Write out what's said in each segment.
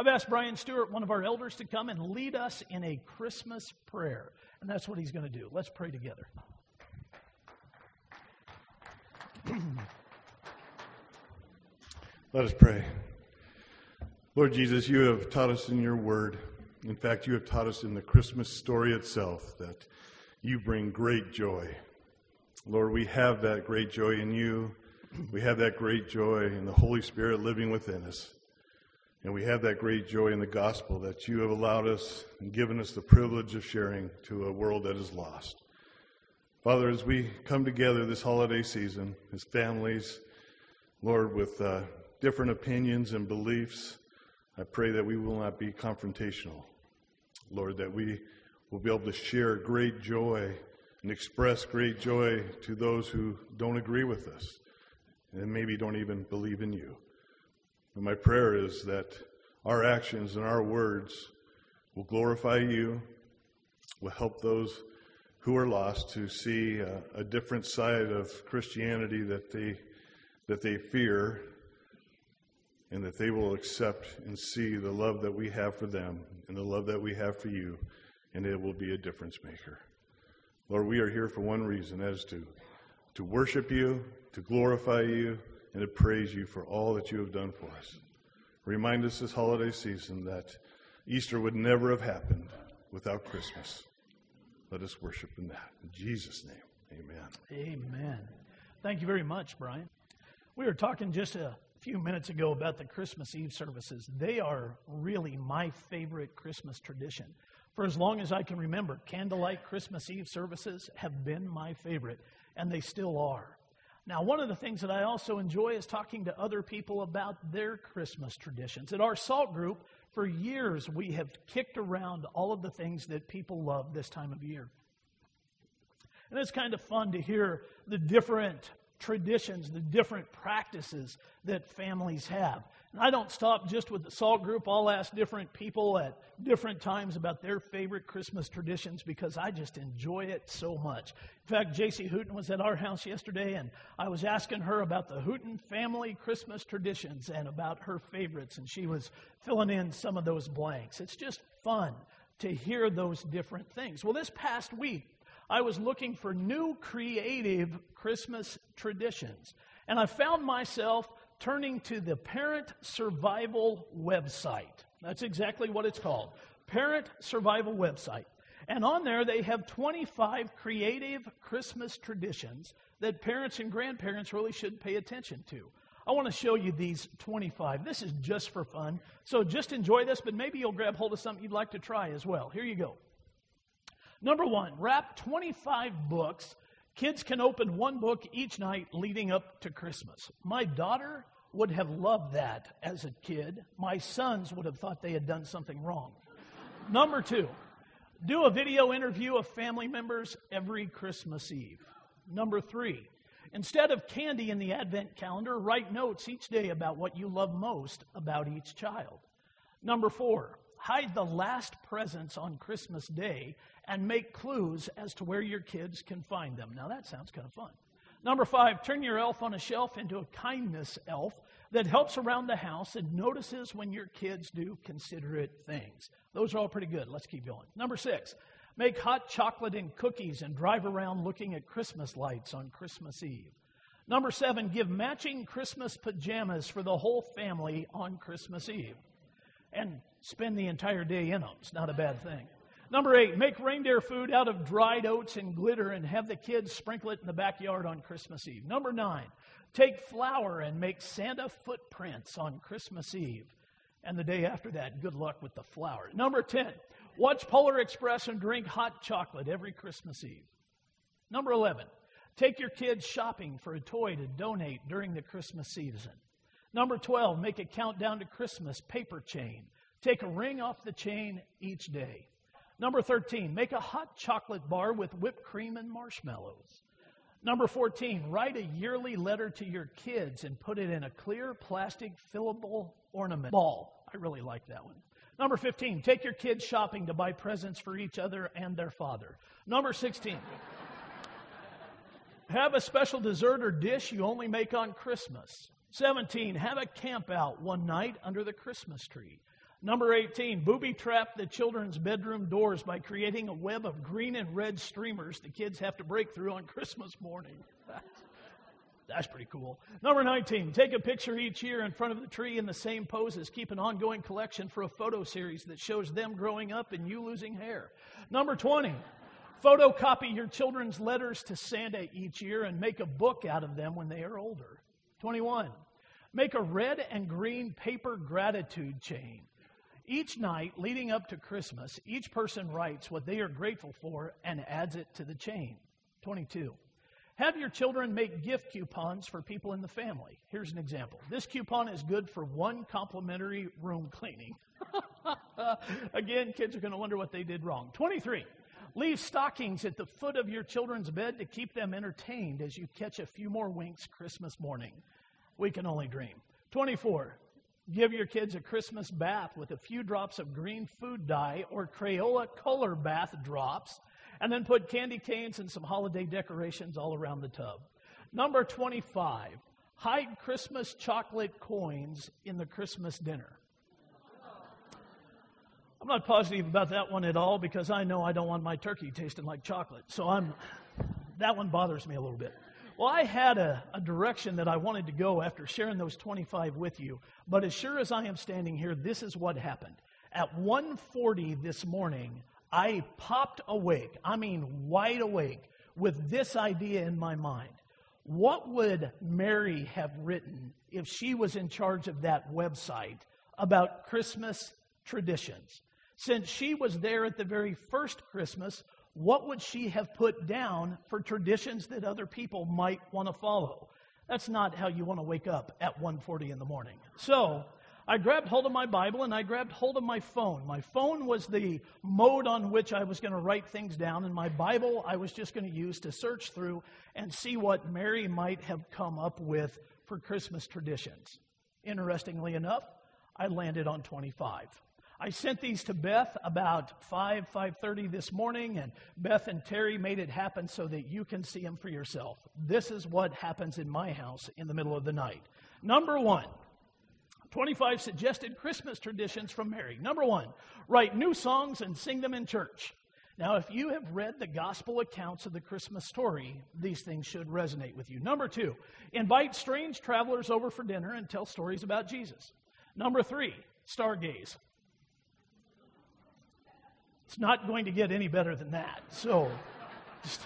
I've asked Brian Stewart, one of our elders, to come and lead us in a Christmas prayer. And that's what he's going to do. Let's pray together. Let us pray. Lord Jesus, you have taught us in your word. In fact, you have taught us in the Christmas story itself that you bring great joy. Lord, we have that great joy in you. We have that great joy in the Holy Spirit living within us. And we have that great joy in the gospel that you have allowed us and given us the privilege of sharing to a world that is lost. Father, as we come together this holiday season as families, Lord, with uh, different opinions and beliefs, I pray that we will not be confrontational. Lord, that we will be able to share great joy and express great joy to those who don't agree with us and maybe don't even believe in you. And my prayer is that our actions and our words will glorify you, will help those who are lost to see a, a different side of Christianity that they that they fear and that they will accept and see the love that we have for them and the love that we have for you, and it will be a difference maker. Lord, we are here for one reason, that is to, to worship you, to glorify you, and to praise you for all that you have done for us. Remind us this holiday season that Easter would never have happened without Christmas. Let us worship in that. In Jesus' name, amen. Amen. Thank you very much, Brian. We were talking just a few minutes ago about the Christmas Eve services. They are really my favorite Christmas tradition. For as long as I can remember, candlelight Christmas Eve services have been my favorite, and they still are. Now, one of the things that I also enjoy is talking to other people about their Christmas traditions. At our SALT group, for years, we have kicked around all of the things that people love this time of year. And it's kind of fun to hear the different traditions, the different practices that families have. And I don't stop just with the SALT group. I'll ask different people at different times about their favorite Christmas traditions because I just enjoy it so much. In fact, JC Hooten was at our house yesterday, and I was asking her about the Hooten family Christmas traditions and about her favorites, and she was filling in some of those blanks. It's just fun to hear those different things. Well, this past week, I was looking for new creative Christmas traditions. And I found myself turning to the Parent Survival website. That's exactly what it's called Parent Survival website. And on there, they have 25 creative Christmas traditions that parents and grandparents really should pay attention to. I want to show you these 25. This is just for fun. So just enjoy this, but maybe you'll grab hold of something you'd like to try as well. Here you go. Number one, wrap 25 books. Kids can open one book each night leading up to Christmas. My daughter would have loved that as a kid. My sons would have thought they had done something wrong. Number two, do a video interview of family members every Christmas Eve. Number three, instead of candy in the Advent calendar, write notes each day about what you love most about each child. Number four, hide the last presents on Christmas Day and make clues as to where your kids can find them. Now, that sounds kind of fun. Number five, turn your elf on a shelf into a kindness elf that helps around the house and notices when your kids do considerate things. Those are all pretty good. Let's keep going. Number six, make hot chocolate and cookies and drive around looking at Christmas lights on Christmas Eve. Number seven, give matching Christmas pajamas for the whole family on Christmas Eve. And spend the entire day in them. It's not a bad thing. Number eight, make reindeer food out of dried oats and glitter and have the kids sprinkle it in the backyard on Christmas Eve. Number nine, take flour and make Santa footprints on Christmas Eve. And the day after that, good luck with the flour. Number 10, watch Polar Express and drink hot chocolate every Christmas Eve. Number 11, take your kids shopping for a toy to donate during the Christmas season. Number 12, make a countdown to Christmas paper chain. Take a ring off the chain each day. Number 13, make a hot chocolate bar with whipped cream and marshmallows. Number 14, write a yearly letter to your kids and put it in a clear plastic fillable ornament ball. I really like that one. Number 15, take your kids shopping to buy presents for each other and their father. Number 16, have a special dessert or dish you only make on Christmas. 17, have a camp out one night under the Christmas tree. Number 18, booby trap the children's bedroom doors by creating a web of green and red streamers the kids have to break through on Christmas morning. That's pretty cool. Number 19, take a picture each year in front of the tree in the same poses. Keep an ongoing collection for a photo series that shows them growing up and you losing hair. Number 20, photocopy your children's letters to Santa each year and make a book out of them when they are older. 21, make a red and green paper gratitude chain. Each night leading up to Christmas, each person writes what they are grateful for and adds it to the chain. 22. Have your children make gift coupons for people in the family. Here's an example. This coupon is good for one complimentary room cleaning. Again, kids are going to wonder what they did wrong. 23. Leave stockings at the foot of your children's bed to keep them entertained as you catch a few more winks Christmas morning. We can only dream. 24. Give your kids a Christmas bath with a few drops of green food dye or Crayola color bath drops and then put candy canes and some holiday decorations all around the tub. Number 25, hide Christmas chocolate coins in the Christmas dinner. I'm not positive about that one at all because I know I don't want my turkey tasting like chocolate. So I'm that one bothers me a little bit. Well, I had a, a, direction that I wanted to go after sharing those 25 with you, but as sure as I am standing here, this is what happened. At 1:40 this morning, I popped awake, I mean wide awake, with this idea in my mind. What would Mary have written if she was in charge of that website about Christmas traditions? Since she was there at the very first Christmas, what would she have put down for traditions that other people might want to follow? That's not how you want to wake up at 1:40 in the morning. So, I grabbed hold of my Bible and I grabbed hold of my phone. My phone was the mode on which I was going to write things down, and my Bible I was just going to use to search through and see what Mary might have come up with for Christmas traditions. Interestingly enough, I landed on 25. I sent these to Beth about 5, 5.30 this morning, and Beth and Terry made it happen so that you can see them for yourself. This is what happens in my house in the middle of the night. Number one, 25 suggested Christmas traditions from Mary. Number one, write new songs and sing them in church. Now, if you have read the gospel accounts of the Christmas story, these things should resonate with you. Number two, invite strange travelers over for dinner and tell stories about Jesus. Number three, stargaze. It's not going to get any better than that. So just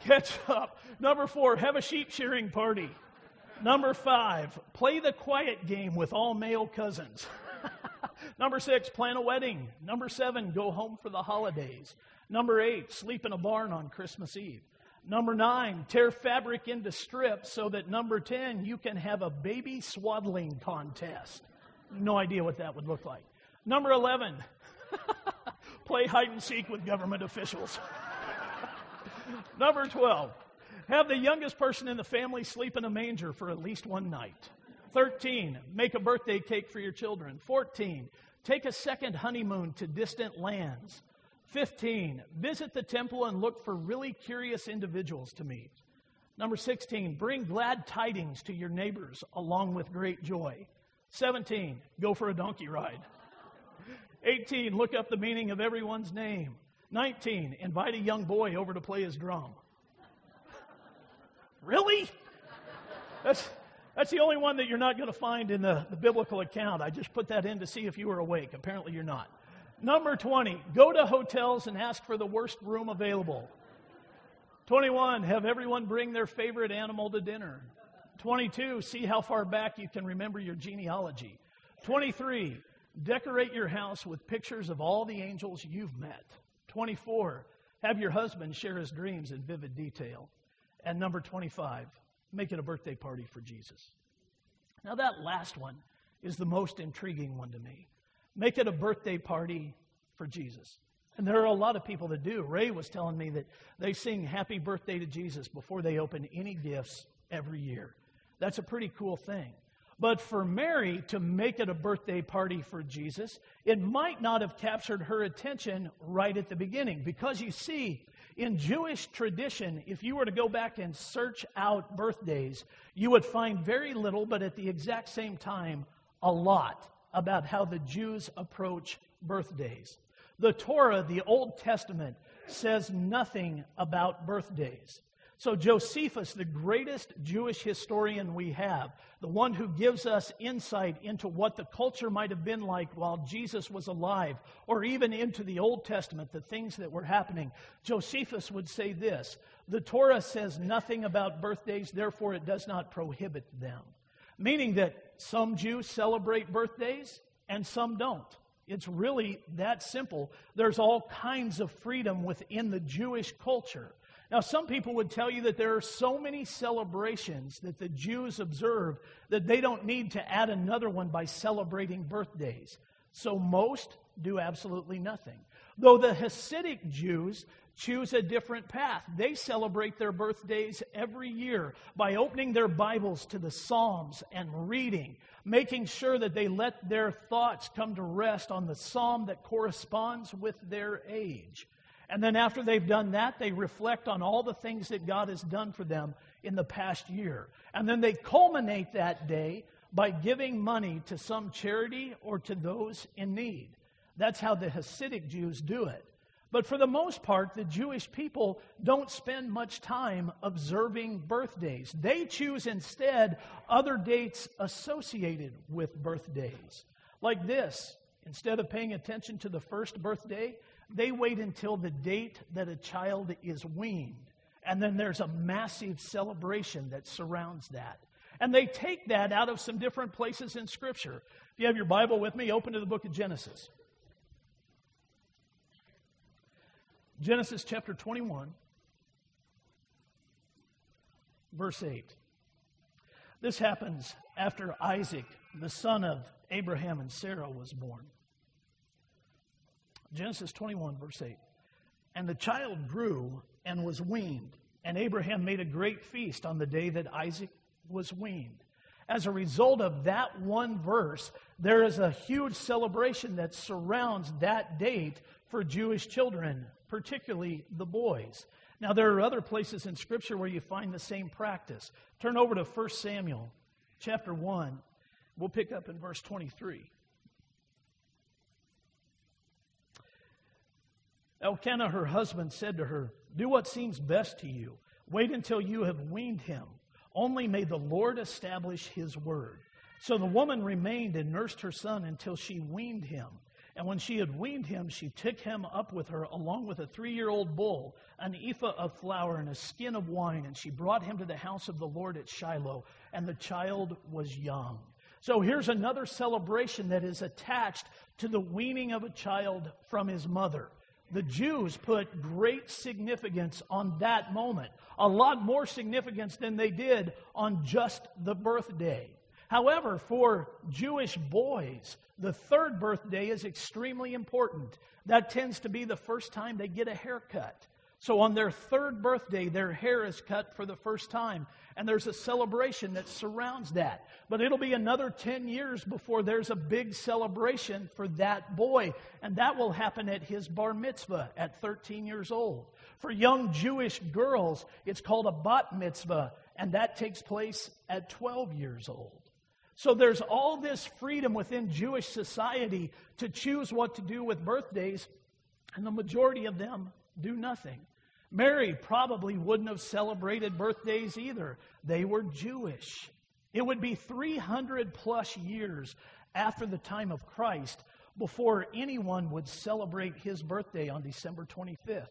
catch up. Number four, have a sheep shearing party. Number five, play the quiet game with all male cousins. Number six, plan a wedding. Number seven, go home for the holidays. Number eight, sleep in a barn on Christmas Eve. Number nine, tear fabric into strips so that number 10, you can have a baby swaddling contest. No idea what that would look like. Number 11, play hide and seek with government officials. Number 12, have the youngest person in the family sleep in a manger for at least one night. 13. Make a birthday cake for your children. 14. Take a second honeymoon to distant lands. 15. Visit the temple and look for really curious individuals to meet. Number 16. Bring glad tidings to your neighbors along with great joy. 17. Go for a donkey ride. 18. Look up the meaning of everyone's name. 19. Invite a young boy over to play his drum. Really? That's, that's the only one that you're not going to find in the, the biblical account. I just put that in to see if you were awake. Apparently, you're not. Number 20, go to hotels and ask for the worst room available. 21, have everyone bring their favorite animal to dinner. 22, see how far back you can remember your genealogy. 23, decorate your house with pictures of all the angels you've met. 24, have your husband share his dreams in vivid detail. And number 25, make it a birthday party for Jesus. Now, that last one is the most intriguing one to me. Make it a birthday party for Jesus. And there are a lot of people that do. Ray was telling me that they sing happy birthday to Jesus before they open any gifts every year. That's a pretty cool thing. But for Mary to make it a birthday party for Jesus, it might not have captured her attention right at the beginning. Because you see, in Jewish tradition, if you were to go back and search out birthdays, you would find very little, but at the exact same time, a lot about how the Jews approach birthdays. The Torah, the Old Testament, says nothing about birthdays. So, Josephus, the greatest Jewish historian we have, the one who gives us insight into what the culture might have been like while Jesus was alive, or even into the Old Testament, the things that were happening, Josephus would say this The Torah says nothing about birthdays, therefore it does not prohibit them. Meaning that some Jews celebrate birthdays and some don't. It's really that simple. There's all kinds of freedom within the Jewish culture. Now, some people would tell you that there are so many celebrations that the Jews observe that they don't need to add another one by celebrating birthdays. So most do absolutely nothing. Though the Hasidic Jews choose a different path. They celebrate their birthdays every year by opening their Bibles to the Psalms and reading, making sure that they let their thoughts come to rest on the psalm that corresponds with their age. And then after they've done that, they reflect on all the things that God has done for them in the past year. And then they culminate that day by giving money to some charity or to those in need. That's how the Hasidic Jews do it. But for the most part, the Jewish people don't spend much time observing birthdays. They choose instead other dates associated with birthdays. Like this instead of paying attention to the first birthday, they wait until the date that a child is weaned. And then there's a massive celebration that surrounds that. And they take that out of some different places in Scripture. If you have your Bible with me, open to the book of Genesis. Genesis chapter 21, verse 8. This happens after Isaac, the son of Abraham and Sarah, was born. Genesis 21, verse 8. And the child grew and was weaned, and Abraham made a great feast on the day that Isaac was weaned. As a result of that one verse, there is a huge celebration that surrounds that date for Jewish children, particularly the boys. Now, there are other places in Scripture where you find the same practice. Turn over to 1 Samuel chapter 1. We'll pick up in verse 23. Elkanah, her husband, said to her, Do what seems best to you. Wait until you have weaned him. Only may the Lord establish his word. So the woman remained and nursed her son until she weaned him. And when she had weaned him, she took him up with her, along with a three year old bull, an ephah of flour, and a skin of wine. And she brought him to the house of the Lord at Shiloh. And the child was young. So here's another celebration that is attached to the weaning of a child from his mother the Jews put great significance on that moment, a lot more significance than they did on just the birthday. However, for Jewish boys, the third birthday is extremely important. That tends to be the first time they get a haircut. So on their third birthday, their hair is cut for the first time, and there's a celebration that surrounds that. But it'll be another 10 years before there's a big celebration for that boy, and that will happen at his bar mitzvah at 13 years old. For young Jewish girls, it's called a bat mitzvah, and that takes place at 12 years old. So there's all this freedom within Jewish society to choose what to do with birthdays, and the majority of them do nothing. Mary probably wouldn't have celebrated birthdays either. They were Jewish. It would be 300 plus years after the time of Christ before anyone would celebrate his birthday on December 25th.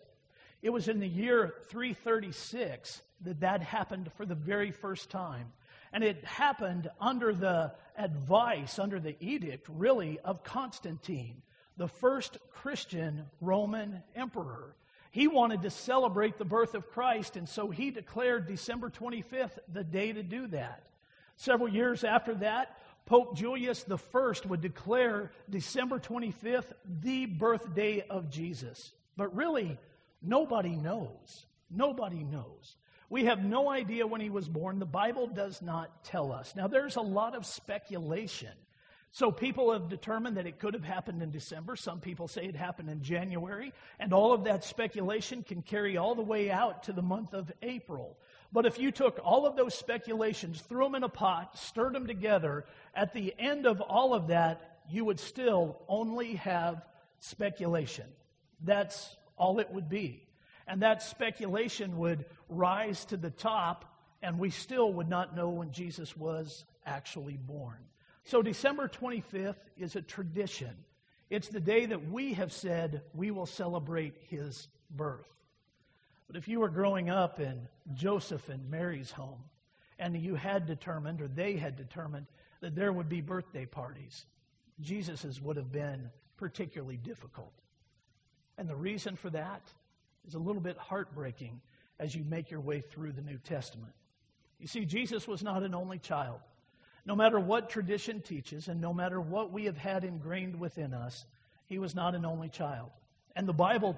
It was in the year 336 that that happened for the very first time. And it happened under the advice, under the edict, really, of Constantine, the first Christian Roman emperor. He wanted to celebrate the birth of Christ, and so he declared December 25th the day to do that. Several years after that, Pope Julius I would declare December 25th the birthday of Jesus. But really, nobody knows. Nobody knows. We have no idea when he was born. The Bible does not tell us. Now, there's a lot of speculation so people have determined that it could have happened in December. Some people say it happened in January. And all of that speculation can carry all the way out to the month of April. But if you took all of those speculations, threw them in a pot, stirred them together, at the end of all of that, you would still only have speculation. That's all it would be. And that speculation would rise to the top, and we still would not know when Jesus was actually born. So, December 25th is a tradition. It's the day that we have said we will celebrate his birth. But if you were growing up in Joseph and Mary's home, and you had determined, or they had determined, that there would be birthday parties, Jesus's would have been particularly difficult. And the reason for that is a little bit heartbreaking as you make your way through the New Testament. You see, Jesus was not an only child. No matter what tradition teaches, and no matter what we have had ingrained within us, he was not an only child. And the Bible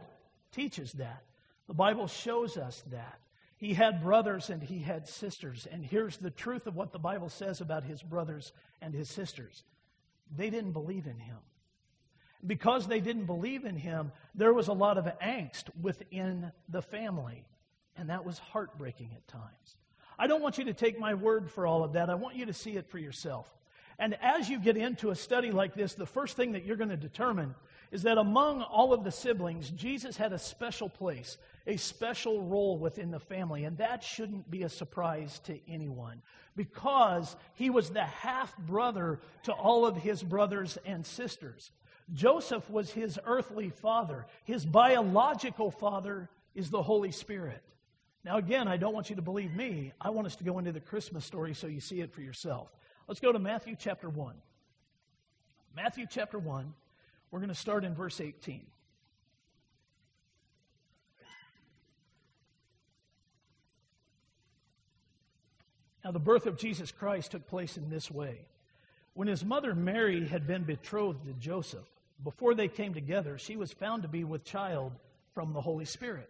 teaches that. The Bible shows us that. He had brothers and he had sisters. And here's the truth of what the Bible says about his brothers and his sisters they didn't believe in him. Because they didn't believe in him, there was a lot of angst within the family. And that was heartbreaking at times. I don't want you to take my word for all of that. I want you to see it for yourself. And as you get into a study like this, the first thing that you're going to determine is that among all of the siblings, Jesus had a special place, a special role within the family. And that shouldn't be a surprise to anyone because he was the half brother to all of his brothers and sisters. Joseph was his earthly father, his biological father is the Holy Spirit. Now, again, I don't want you to believe me. I want us to go into the Christmas story so you see it for yourself. Let's go to Matthew chapter 1. Matthew chapter 1, we're going to start in verse 18. Now, the birth of Jesus Christ took place in this way. When his mother Mary had been betrothed to Joseph, before they came together, she was found to be with child from the Holy Spirit.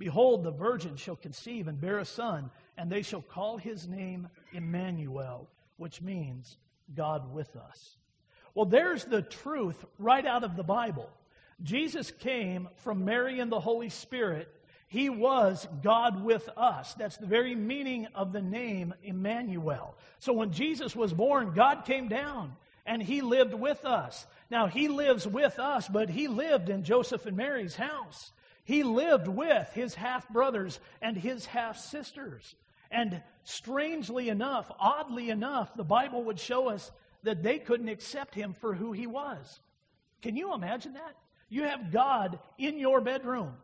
Behold, the virgin shall conceive and bear a son, and they shall call his name Emmanuel, which means God with us. Well, there's the truth right out of the Bible. Jesus came from Mary and the Holy Spirit he was God with us. That's the very meaning of the name Emmanuel. So when Jesus was born, God came down and he lived with us. Now, he lives with us, but he lived in Joseph and Mary's house. He lived with his half brothers and his half sisters. And strangely enough, oddly enough, the Bible would show us that they couldn't accept him for who he was. Can you imagine that? You have God in your bedroom.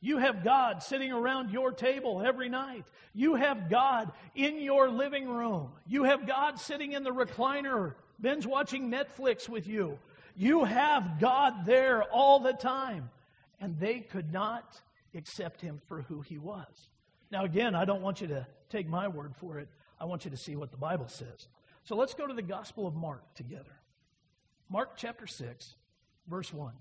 You have God sitting around your table every night. You have God in your living room. You have God sitting in the recliner, binge watching Netflix with you. You have God there all the time. And they could not accept him for who he was. Now, again, I don't want you to take my word for it. I want you to see what the Bible says. So let's go to the Gospel of Mark together. Mark chapter 6, verse 1.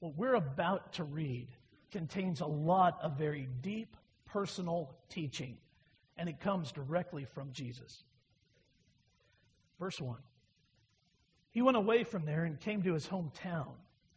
What we're about to read contains a lot of very deep personal teaching, and it comes directly from Jesus. Verse 1 He went away from there and came to his hometown,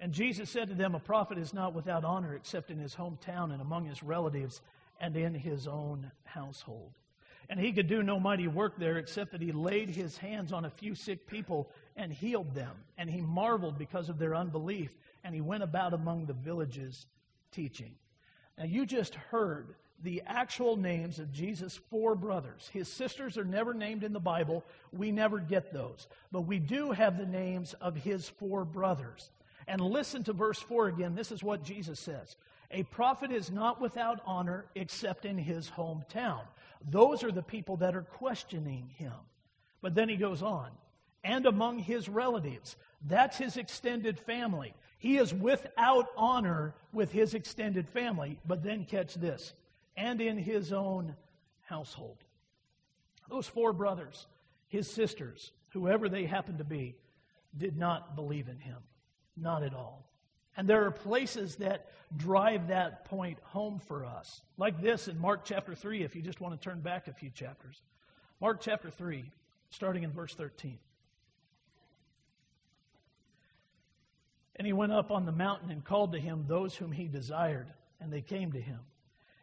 And Jesus said to them, A prophet is not without honor except in his hometown and among his relatives and in his own household. And he could do no mighty work there except that he laid his hands on a few sick people and healed them. And he marveled because of their unbelief and he went about among the villages teaching. Now, you just heard the actual names of Jesus' four brothers. His sisters are never named in the Bible. We never get those. But we do have the names of his four brothers. And listen to verse 4 again. This is what Jesus says A prophet is not without honor except in his hometown. Those are the people that are questioning him. But then he goes on, and among his relatives. That's his extended family. He is without honor with his extended family. But then catch this and in his own household. Those four brothers, his sisters, whoever they happened to be, did not believe in him. Not at all. And there are places that drive that point home for us. Like this in Mark chapter 3, if you just want to turn back a few chapters. Mark chapter 3, starting in verse 13. And he went up on the mountain and called to him those whom he desired, and they came to him.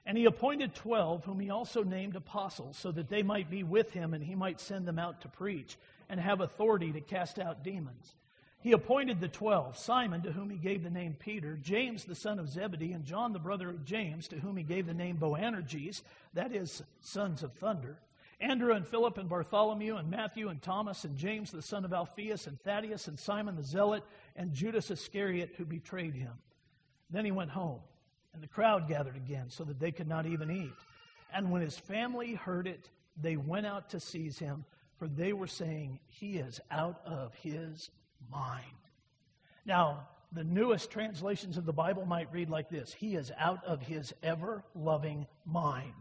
And he appointed twelve, whom he also named apostles, so that they might be with him and he might send them out to preach and have authority to cast out demons. He appointed the twelve Simon, to whom he gave the name Peter, James the son of Zebedee, and John the brother of James, to whom he gave the name Boanerges, that is, sons of thunder. Andrew and Philip and Bartholomew and Matthew and Thomas and James the son of Alphaeus and Thaddeus and Simon the Zealot and Judas Iscariot who betrayed him. Then he went home. And the crowd gathered again so that they could not even eat. And when his family heard it, they went out to seize him, for they were saying, He is out of his mind. Now, the newest translations of the Bible might read like this He is out of his ever loving mind.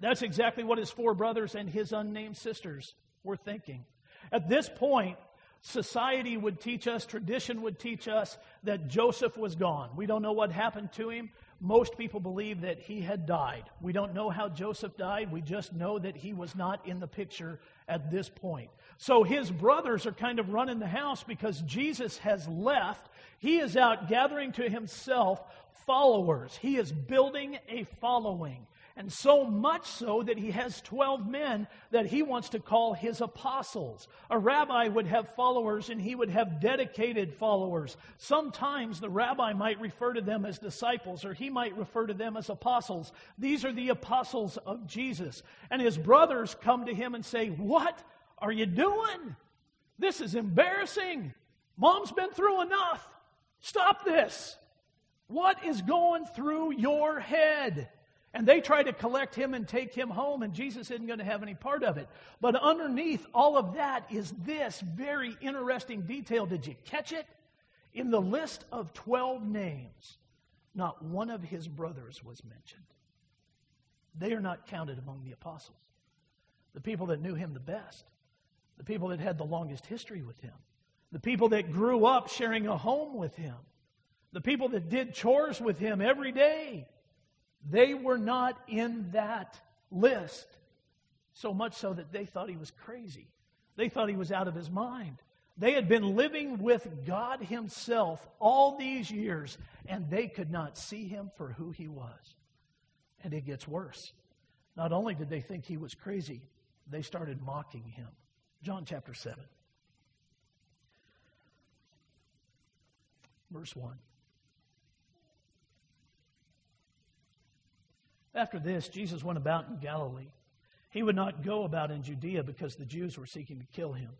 That's exactly what his four brothers and his unnamed sisters were thinking. At this point, society would teach us, tradition would teach us that Joseph was gone. We don't know what happened to him. Most people believe that he had died. We don't know how Joseph died. We just know that he was not in the picture at this point. So his brothers are kind of running the house because Jesus has left. He is out gathering to himself followers. He is building a following. And so much so that he has 12 men that he wants to call his apostles. A rabbi would have followers and he would have dedicated followers. Sometimes the rabbi might refer to them as disciples or he might refer to them as apostles. These are the apostles of Jesus. And his brothers come to him and say, What are you doing? This is embarrassing. Mom's been through enough. Stop this. What is going through your head? And they try to collect him and take him home, and Jesus isn't going to have any part of it. But underneath all of that is this very interesting detail. Did you catch it? In the list of 12 names, not one of his brothers was mentioned. They are not counted among the apostles. The people that knew him the best, the people that had the longest history with him, the people that grew up sharing a home with him, the people that did chores with him every day they were not in that list. So much so that they thought he was crazy. They thought he was out of his mind. They had been living with God Himself all these years, and they could not see Him for who He was. And it gets worse. Not only did they think He was crazy, they started mocking Him. John chapter 7, verse 1. After this, Jesus went about in Galilee. He would not go about in Judea because the Jews were seeking to kill him.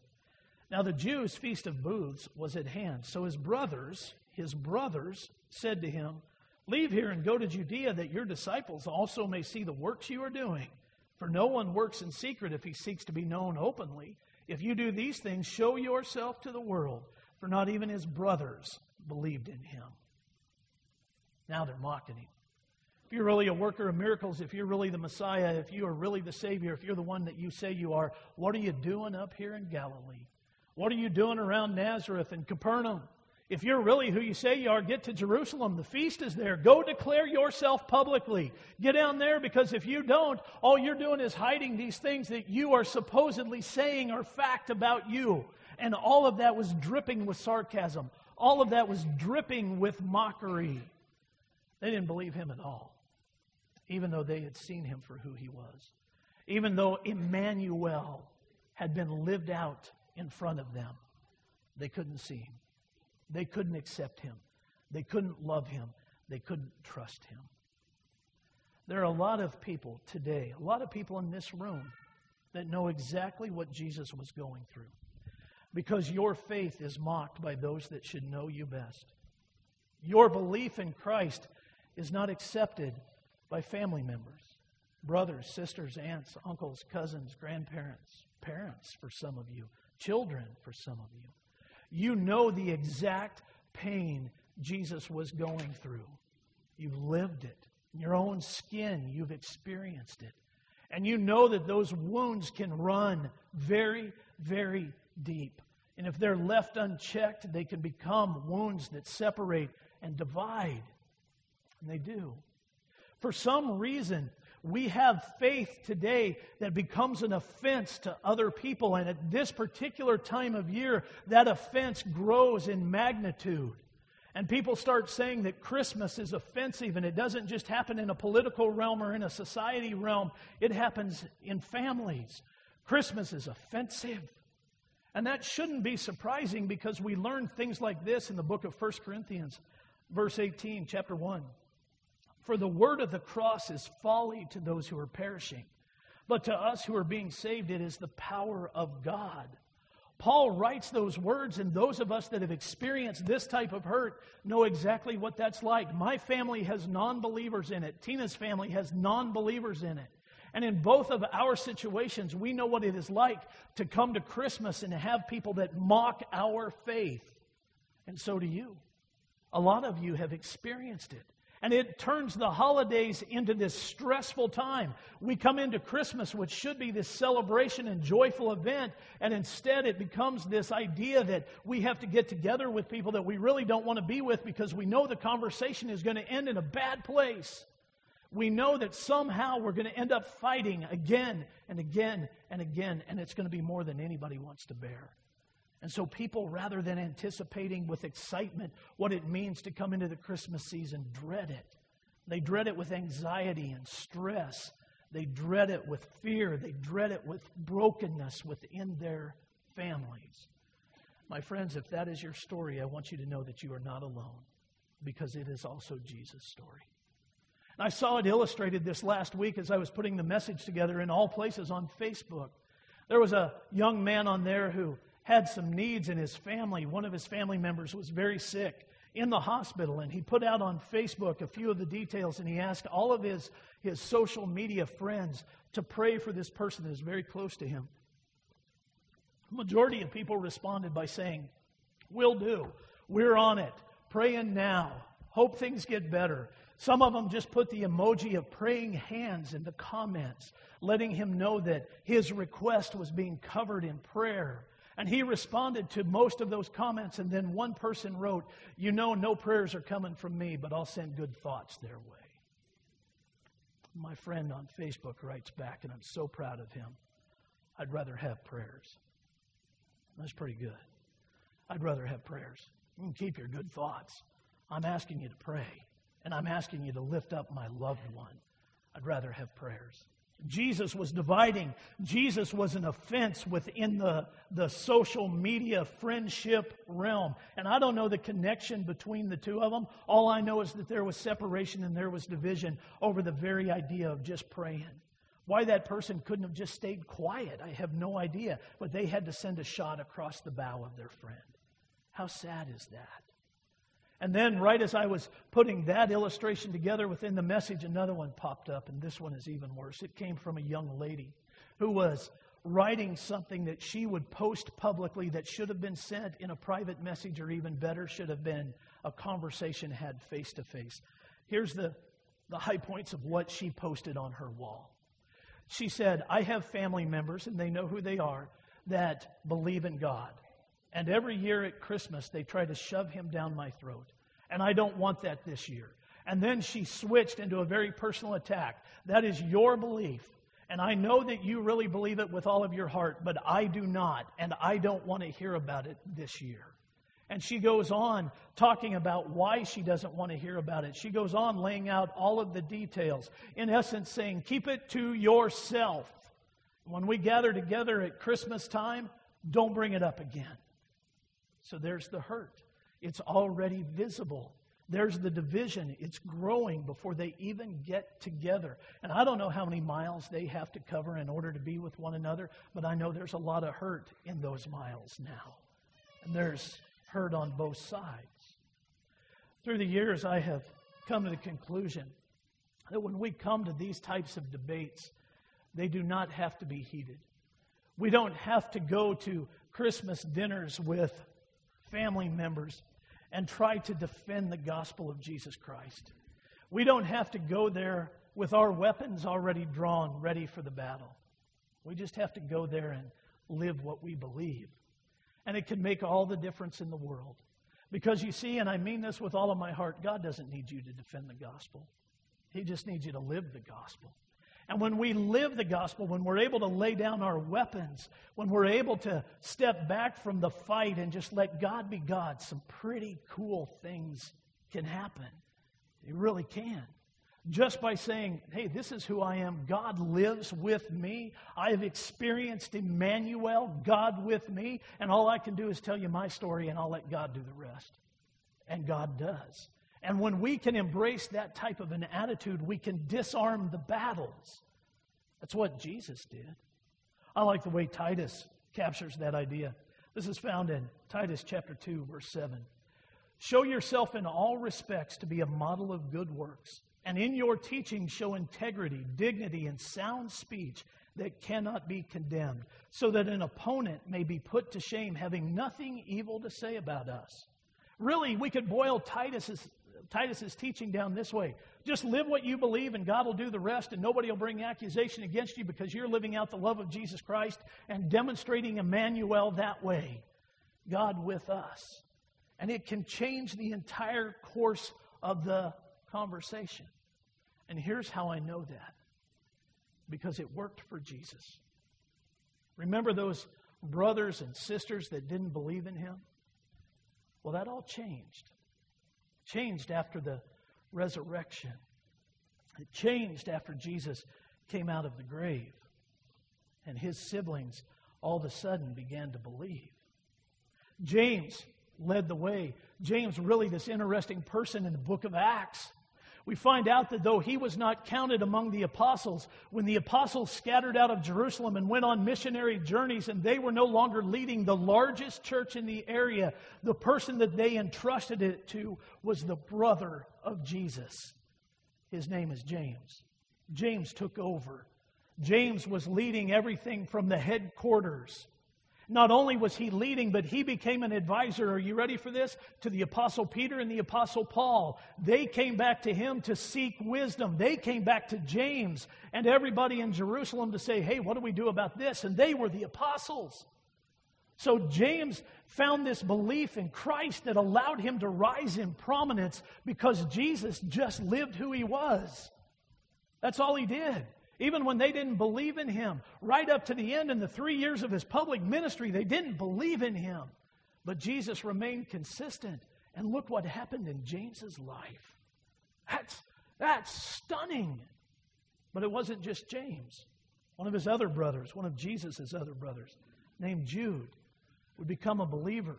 Now, the Jews' feast of booths was at hand. So his brothers, his brothers, said to him, Leave here and go to Judea that your disciples also may see the works you are doing. For no one works in secret if he seeks to be known openly. If you do these things, show yourself to the world. For not even his brothers believed in him. Now they're mocking him if you're really a worker of miracles, if you're really the Messiah, if you are really the Savior, if you're the one that you say you are, what are you doing up here in Galilee? What are you doing around Nazareth and Capernaum? If you're really who you say you are, get to Jerusalem. The feast is there. Go declare yourself publicly. Get down there because if you don't, all you're doing is hiding these things that you are supposedly saying are fact about you. And all of that was dripping with sarcasm. All of that was dripping with mockery. They didn't believe him at all even though they had seen him for who he was. Even though Emmanuel had been lived out in front of them, they couldn't see him. They couldn't accept him. They couldn't love him. They couldn't trust him. There are a lot of people today, a lot of people in this room that know exactly what Jesus was going through because your faith is mocked by those that should know you best. Your belief in Christ is not accepted by family members, brothers, sisters, aunts, uncles, cousins, grandparents, parents for some of you, children for some of you. You know the exact pain Jesus was going through. You've lived it. In your own skin, you've experienced it. And you know that those wounds can run very, very deep. And if they're left unchecked, they can become wounds that separate and divide. And they do. For some reason, we have faith today that becomes an offense to other people. And at this particular time of year, that offense grows in magnitude. And people start saying that Christmas is offensive, and it doesn't just happen in a political realm or in a society realm, it happens in families. Christmas is offensive. And that shouldn't be surprising because we learn things like this in the book of 1 Corinthians, verse 18, chapter 1. For the word of the cross is folly to those who are perishing, but to us who are being saved, it is the power of God. Paul writes those words, and those of us that have experienced this type of hurt know exactly what that's like. My family has non believers in it, Tina's family has non believers in it. And in both of our situations, we know what it is like to come to Christmas and have people that mock our faith. And so do you. A lot of you have experienced it. And it turns the holidays into this stressful time. We come into Christmas, which should be this celebration and joyful event, and instead it becomes this idea that we have to get together with people that we really don't want to be with because we know the conversation is going to end in a bad place. We know that somehow we're going to end up fighting again and again and again, and it's going to be more than anybody wants to bear. And so, people, rather than anticipating with excitement what it means to come into the Christmas season, dread it. They dread it with anxiety and stress. They dread it with fear. They dread it with brokenness within their families. My friends, if that is your story, I want you to know that you are not alone because it is also Jesus' story. And I saw it illustrated this last week as I was putting the message together in all places on Facebook. There was a young man on there who had some needs in his family. One of his family members was very sick in the hospital, and he put out on Facebook a few of the details, and he asked all of his, his social media friends to pray for this person that is very close to him. The majority of people responded by saying, Will do. We're on it. Praying now. Hope things get better. Some of them just put the emoji of praying hands in the comments, letting him know that his request was being covered in prayer. And he responded to most of those comments, and then one person wrote, You know, no prayers are coming from me, but I'll send good thoughts their way. My friend on Facebook writes back, and I'm so proud of him. I'd rather have prayers. That's pretty good. I'd rather have prayers. You can keep your good thoughts. I'm asking you to pray, and I'm asking you to lift up my loved one. I'd rather have prayers. Jesus was dividing. Jesus was an offense within the, the social media friendship realm. And I don't know the connection between the two of them. All I know is that there was separation and there was division over the very idea of just praying. Why that person couldn't have just stayed quiet, I have no idea. But they had to send a shot across the bow of their friend. How sad is that? And then, right as I was putting that illustration together within the message, another one popped up, and this one is even worse. It came from a young lady who was writing something that she would post publicly that should have been sent in a private message, or even better, should have been a conversation had face to face. Here's the, the high points of what she posted on her wall. She said, I have family members, and they know who they are, that believe in God. And every year at Christmas, they try to shove him down my throat. And I don't want that this year. And then she switched into a very personal attack. That is your belief. And I know that you really believe it with all of your heart, but I do not. And I don't want to hear about it this year. And she goes on talking about why she doesn't want to hear about it. She goes on laying out all of the details. In essence, saying, keep it to yourself. When we gather together at Christmas time, don't bring it up again. So there's the hurt. It's already visible. There's the division. It's growing before they even get together. And I don't know how many miles they have to cover in order to be with one another, but I know there's a lot of hurt in those miles now. And there's hurt on both sides. Through the years, I have come to the conclusion that when we come to these types of debates, they do not have to be heated. We don't have to go to Christmas dinners with family members and try to defend the gospel of Jesus Christ. We don't have to go there with our weapons already drawn, ready for the battle. We just have to go there and live what we believe. And it can make all the difference in the world. Because you see, and I mean this with all of my heart, God doesn't need you to defend the gospel. He just needs you to live the gospel. And when we live the gospel, when we're able to lay down our weapons, when we're able to step back from the fight and just let God be God, some pretty cool things can happen. They really can. Just by saying, hey, this is who I am. God lives with me. I have experienced Emmanuel, God with me. And all I can do is tell you my story, and I'll let God do the rest. And God does. And when we can embrace that type of an attitude, we can disarm the battles. That's what Jesus did. I like the way Titus captures that idea. This is found in Titus chapter 2, verse 7. Show yourself in all respects to be a model of good works, and in your teaching show integrity, dignity, and sound speech that cannot be condemned, so that an opponent may be put to shame, having nothing evil to say about us. Really, we could boil Titus's Titus is teaching down this way. Just live what you believe, and God will do the rest, and nobody will bring accusation against you because you're living out the love of Jesus Christ and demonstrating Emmanuel that way. God with us. And it can change the entire course of the conversation. And here's how I know that because it worked for Jesus. Remember those brothers and sisters that didn't believe in him? Well, that all changed changed after the resurrection. It changed after Jesus came out of the grave. And his siblings all of a sudden began to believe. James led the way. James, really, this interesting person in the book of Acts we find out that though he was not counted among the apostles, when the apostles scattered out of Jerusalem and went on missionary journeys and they were no longer leading the largest church in the area, the person that they entrusted it to was the brother of Jesus. His name is James. James took over. James was leading everything from the headquarters not only was he leading, but he became an advisor. Are you ready for this? To the Apostle Peter and the Apostle Paul. They came back to him to seek wisdom. They came back to James and everybody in Jerusalem to say, hey, what do we do about this? And they were the apostles. So James found this belief in Christ that allowed him to rise in prominence because Jesus just lived who he was. That's all he did. Even when they didn't believe in him, right up to the end in the three years of his public ministry, they didn't believe in him. But Jesus remained consistent. And look what happened in James's life. That's, that's stunning. But it wasn't just James. One of his other brothers, one of Jesus' other brothers, named Jude, would become a believer.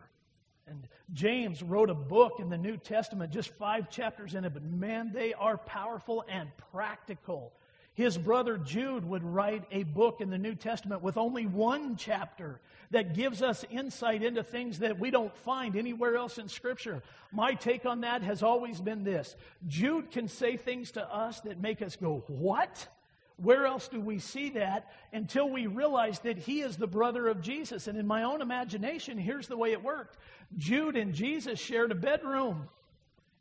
And James wrote a book in the New Testament, just five chapters in it, but man, they are powerful and practical. His brother Jude would write a book in the New Testament with only one chapter that gives us insight into things that we don't find anywhere else in Scripture. My take on that has always been this Jude can say things to us that make us go, What? Where else do we see that until we realize that he is the brother of Jesus? And in my own imagination, here's the way it worked Jude and Jesus shared a bedroom.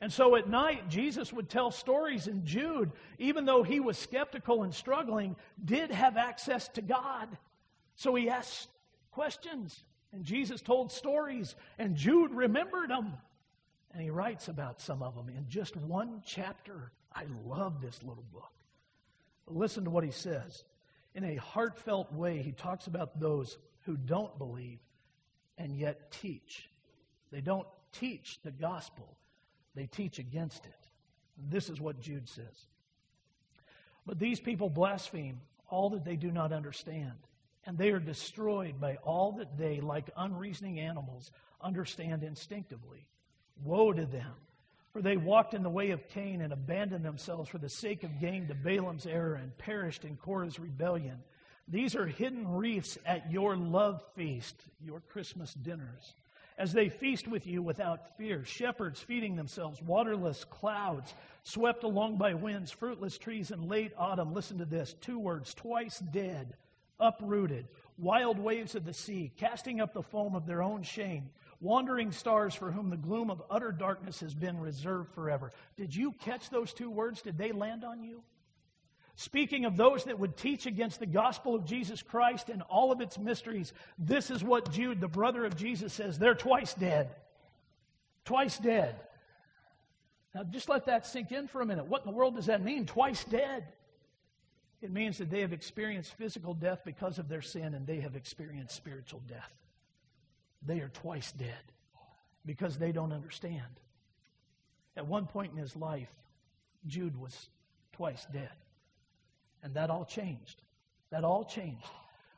And so at night, Jesus would tell stories, and Jude, even though he was skeptical and struggling, did have access to God. So he asked questions, and Jesus told stories, and Jude remembered them. And he writes about some of them in just one chapter. I love this little book. But listen to what he says. In a heartfelt way, he talks about those who don't believe and yet teach. They don't teach the gospel they teach against it. This is what Jude says. But these people blaspheme all that they do not understand, and they are destroyed by all that they, like unreasoning animals, understand instinctively. Woe to them! For they walked in the way of Cain and abandoned themselves for the sake of gain to Balaam's error and perished in Korah's rebellion. These are hidden reefs at your love feast, your Christmas dinners as they feast with you without fear. Shepherds feeding themselves, waterless clouds, swept along by winds, fruitless trees in late autumn. Listen to this two words twice dead, uprooted, wild waves of the sea, casting up the foam of their own shame, wandering stars for whom the gloom of utter darkness has been reserved forever. Did you catch those two words? Did they land on you? Speaking of those that would teach against the gospel of Jesus Christ and all of its mysteries, this is what Jude, the brother of Jesus, says. They're twice dead. Twice dead. Now, just let that sink in for a minute. What in the world does that mean? Twice dead. It means that they have experienced physical death because of their sin and they have experienced spiritual death. They are twice dead because they don't understand. At one point in his life, Jude was twice dead. And that all changed. That all changed.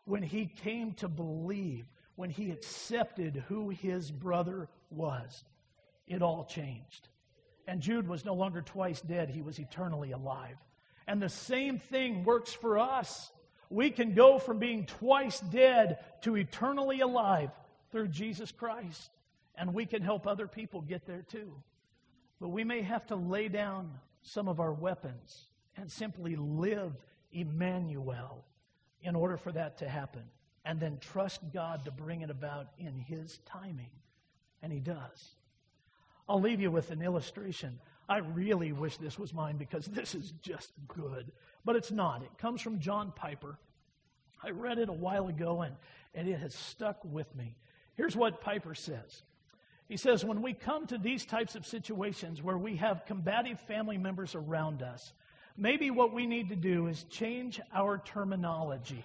When he came to believe, when he accepted who his brother was, it all changed. And Jude was no longer twice dead, he was eternally alive. And the same thing works for us. We can go from being twice dead to eternally alive through Jesus Christ. And we can help other people get there too. But we may have to lay down some of our weapons and simply live Emmanuel in order for that to happen. And then trust God to bring it about in His timing. And He does. I'll leave you with an illustration. I really wish this was mine because this is just good. But it's not. It comes from John Piper. I read it a while ago and, and it has stuck with me. Here's what Piper says He says, When we come to these types of situations where we have combative family members around us, maybe what we need to do is change our terminology.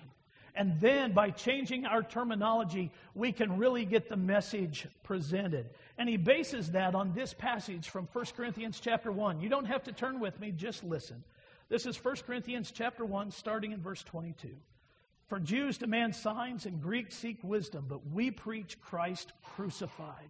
And then by changing our terminology, we can really get the message presented. And he bases that on this passage from 1 Corinthians chapter 1. You don't have to turn with me, just listen. This is 1 Corinthians chapter 1, starting in verse 22. For Jews demand signs and Greeks seek wisdom, but we preach Christ crucified,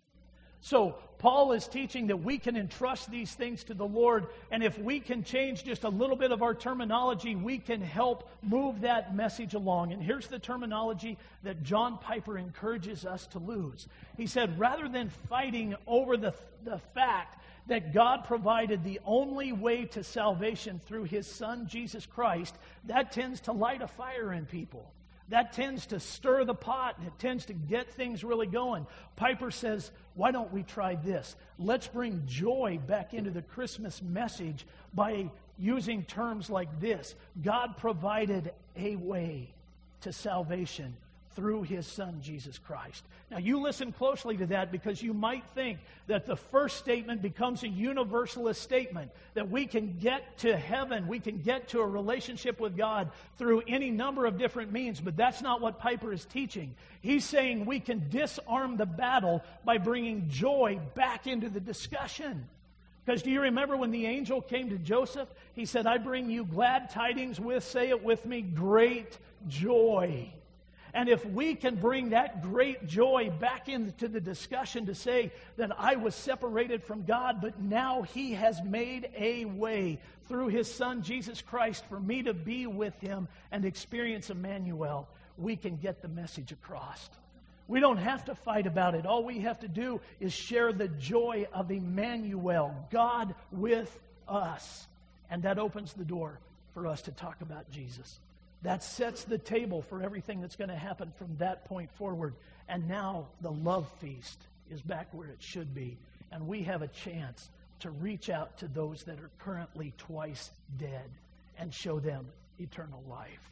So, Paul is teaching that we can entrust these things to the Lord, and if we can change just a little bit of our terminology, we can help move that message along. And here's the terminology that John Piper encourages us to lose. He said, rather than fighting over the, the fact that God provided the only way to salvation through his son, Jesus Christ, that tends to light a fire in people. That tends to stir the pot and it tends to get things really going. Piper says, Why don't we try this? Let's bring joy back into the Christmas message by using terms like this God provided a way to salvation through his son, Jesus Christ. Now, you listen closely to that because you might think that the first statement becomes a universalist statement that we can get to heaven, we can get to a relationship with God through any number of different means, but that's not what Piper is teaching. He's saying we can disarm the battle by bringing joy back into the discussion. Because do you remember when the angel came to Joseph? He said, I bring you glad tidings with, say it with me, great joy. And if we can bring that great joy back into the discussion to say that I was separated from God, but now He has made a way through His Son, Jesus Christ, for me to be with Him and experience Emmanuel, we can get the message across. We don't have to fight about it. All we have to do is share the joy of Emmanuel, God with us. And that opens the door for us to talk about Jesus. That sets the table for everything that's going to happen from that point forward. And now the love feast is back where it should be. And we have a chance to reach out to those that are currently twice dead and show them eternal life.